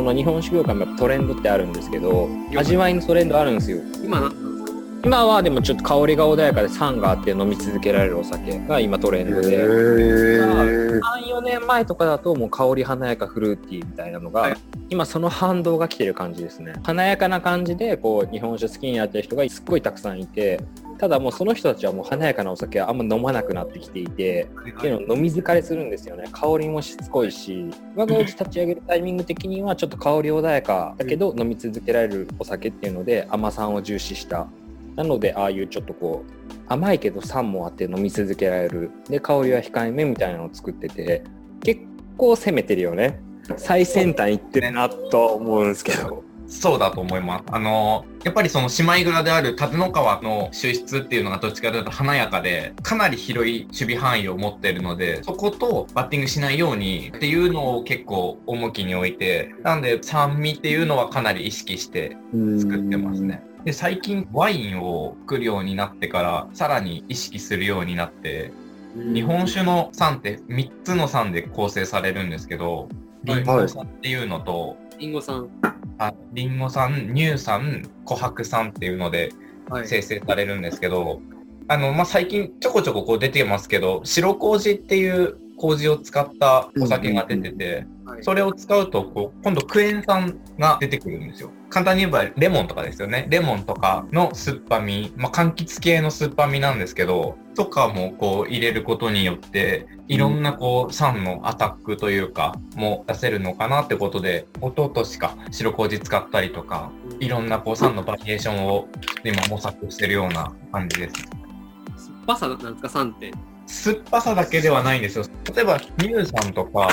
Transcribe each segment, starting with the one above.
その日本酒業界もトレンドってあるんですけど味わいのトレンドあるんですよ。今今はでもちょっと香りが穏やかで酸があって飲み続けられるお酒が今トレンドで。へ34年前とかだともう香り華やかフルーティーみたいなのが、はい。今その反動が来てる感じですね。華やかな感じでこう日本酒好きになってる人がすっごいたくさんいてただもうその人たちはもう華やかなお酒はあんま飲まなくなってきていてっていうのを飲み疲れするんですよね。香りもしつこいし我がうち立ち上げるタイミング的にはちょっと香り穏やかだけど飲み続けられるお酒っていうので甘さを重視した。なのでああいうちょっとこう甘いけど酸もあって飲み続けられる。で香りは控えめみたいなのを作ってて結構攻めてるよね。最先端いってるなとは思うんですけどそうだと思います。あの、やっぱりその姉妹蔵である立野川の収出っていうのがどっちかというと華やかで、かなり広い守備範囲を持っているので、そことバッティングしないようにっていうのを結構重きに置いて、なんで酸味っていうのはかなり意識して作ってますね。で、最近ワインを作るようになってから、さらに意識するようになって、日本酒の酸って3つの酸で構成されるんですけど、リンゴ酸っていうのと、リンゴさん。あリンゴ酸、乳酸、琥珀酸っていうのではい。生成されるんですけど、あの、まあ、最近ちょこちょここう出てますけど、白麹っていう麹を使ったお酒が出てて、はいそれを使うと、こう、今度クエン酸が出てくるんですよ。簡単に言えばレモンとかですよね。レモンとかの酸っぱみ、まあ、柑橘系の酸っぱみなんですけど、とかもこう入れることによって、いろんなこう酸のアタックというか、も出せるのかなってことで、一昨年か白麹使ったりとか、いろんなこう酸のバリエーションを今模索してるような感じです。酸っぱさなんですか、酸って。酸っぱさだけではないんですよ。例えば乳酸とか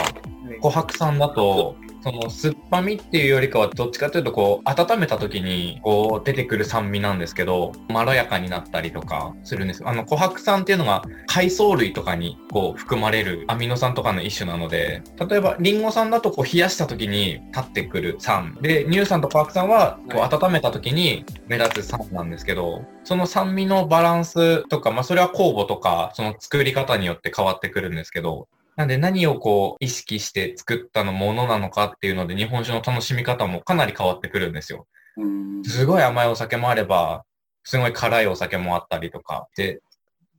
琥珀酸だと、その酸っぱみっていうよりかはどっちかというとこう温めた時にこう出てくる酸味なんですけどまろやかになったりとかするんですあの琥珀酸っていうのが海藻類とかにこう含まれるアミノ酸とかの一種なので例えばリンゴ酸だとこう冷やした時に立ってくる酸。で乳酸と琥珀酸はこうはい。温めた時に目立つ酸なんですけどその酸味のバランスとかまあそれは酵母とかその作り方によって変わってくるんですけどなんで何をこう意識して作ったのものなのかっていうので日本酒の楽しみ方もかなり変わってくるんですよ。すごい甘いお酒もあれば、すごい辛いお酒もあったりとか。で、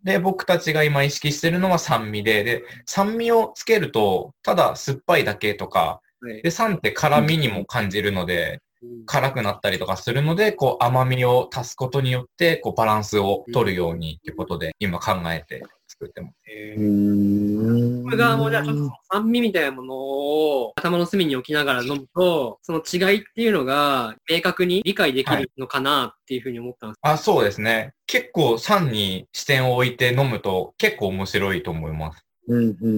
で、僕たちが今意識してるのは酸味で、で、酸味をつけると、ただ酸っぱいだけとか、はいで、酸って辛味にも感じるので、うん辛くなったりとかするので、こう甘みを足すことによって、こうバランスを取るようにっていうことで、今考えて作ってます。これがもうじゃあちょっと酸味みたいなものを頭の隅に置きながら飲むと、その違いっていうのが明確に理解できるのかなっていうふうに思ったんです。あ、そうですね。結構酸に視点を置いて飲むと結構面白いと思います。うんうんう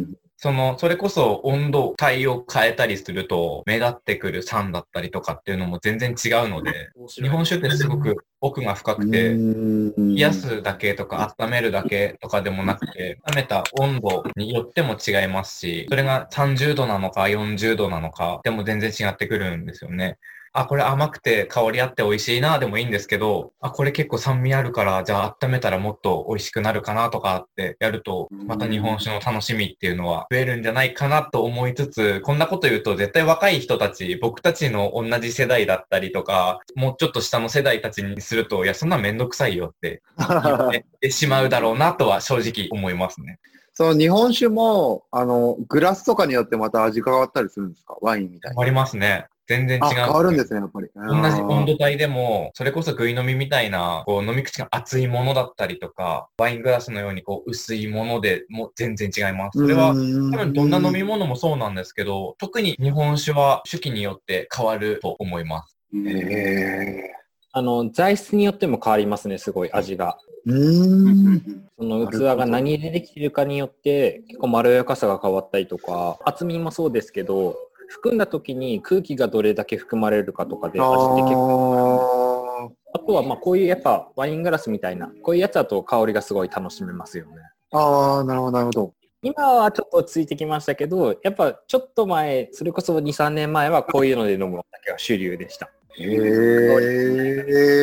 んその、それこそ温度帯を変えたりすると目立ってくる酸だったりとかっていうのも全然違うので、日本酒ってすごく奥が深うん。くて、うん冷やすだけとか温めるだけとかでもなくて、温めた温度によっても違いますし、それが30度なのか40度なのかでも全然違ってくるんですよね。あ、これ甘くて香りあって美味しいなでもいいんですけど、あ、これ結構酸味あるから、じゃあ温めたらもっと美味しくなるかなとかってやると、また日本酒の楽しみっていうのは増えるんじゃないかなと思いつつ、こんなこと言うと絶対若い人たち、僕たちの同じ世代だったりとか、もうちょっと下の世代たちにすると、いや、そんなめんどくさいよって 言ってしまうだろうなとは正直思いますね。その日本酒も、あの、グラスとかによってまた味変わったりするんですか？ワインみたいな。変わりますね。全然違う。あ、変わるんですね、やっぱり。同じ温度帯でも、それこそ食い飲みみたいな、こう飲み口が熱いものだったりとか、ワイングラスのようにこう薄いものでも全然違います。それは、多分どんな飲み物もそうなんですけど、特に日本酒は酒器によって変わると思います。へあの材質によっても変わりますねすごい味がーうん。その器が何でできてるかによって結構まろやかさが変わったりとか厚みもそうですけど含んだ時に空気がどれだけ含まれるかとかで味って結構ああとはまあこういうやっぱワイングラスみたいなこういうやつだと香りがすごい楽しめますよねーあー、なるほど、なるほど。今はちょっと落ち着いてきましたけどやっぱちょっと前それこそ23年前はこういうので飲むお酒が主流でしたへ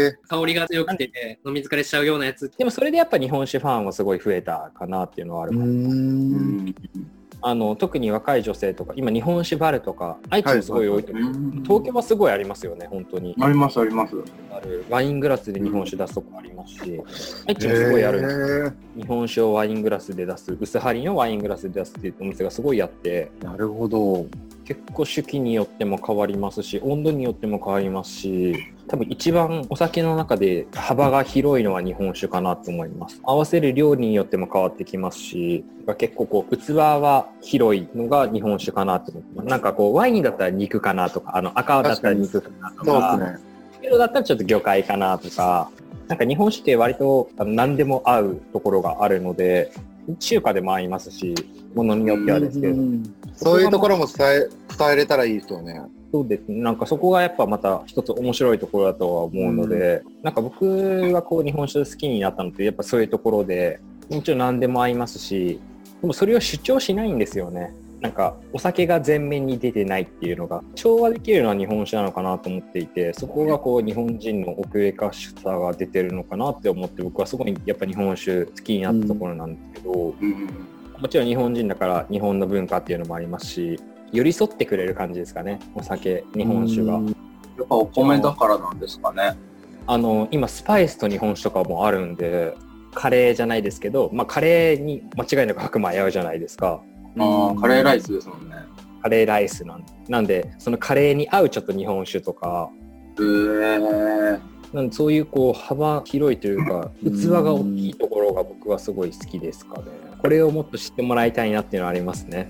え。香りが強くて飲み疲れしちゃうようなやつ。でもそれでやっぱ日本酒ファンはすごい増えたかなっていうのはあるうーん。あの特に若い女性とか今日本酒バルとか愛知もすごい多いと思う、うん。東京はすごいありますよね本当に。ありますあります。あるワイングラスで日本酒出すとこありますし愛知もすごいあるんですへ日本酒をワイングラスで出す薄張りのワイングラスで出すっていうお店がすごいあってーなるほど。結構手記によっても変わりますし温度によっても変わりますし多分一番お酒の中で幅が広いのは日本酒かなと思います合わせる料理によっても変わってきますし結構こう器は広いのが日本酒かなと思ってますなんかこうワインだったら肉かなとかあの赤だったら肉かなとかですね。白だったらちょっと魚介かなとかなんか日本酒って割と何でも合うところがあるので中華でも合いますしものによってはですけどうんそういうところも伝え、伝えれたらいいですよね。そうですね。なんかそこがやっぱまた一つ面白いところだとは思うので、なんか僕がこう日本酒好きになったのってやっぱそういうところで、もちろん何でも合いますし、でもそれを主張しないんですよね。なんかお酒が前面に出てないっていうのが調和できるのは日本酒なのかなと思っていてそこがこう日本人の奥ゆかしさが出てるのかなって思って僕はすごいやっぱ日本酒好きになったところなんですけど、うん。もちろん日本人だから日本の文化っていうのもありますし寄り添ってくれる感じですかねお酒日本酒が。うんやっぱお米だからなんですかね。あの今スパイスと日本酒とかもあるんでカレーじゃないですけど、まあ、カレーに間違いなく白米合うじゃないですかああ、カレーライスですもんね。カレーライスなんなんでそのカレーに合うちょっと日本酒とか。へえ。なんでそういうこう幅広いというかうん。器が大きいところが僕はすごい好きですかね。これをもっと知ってもらいたいなっていうのはありますね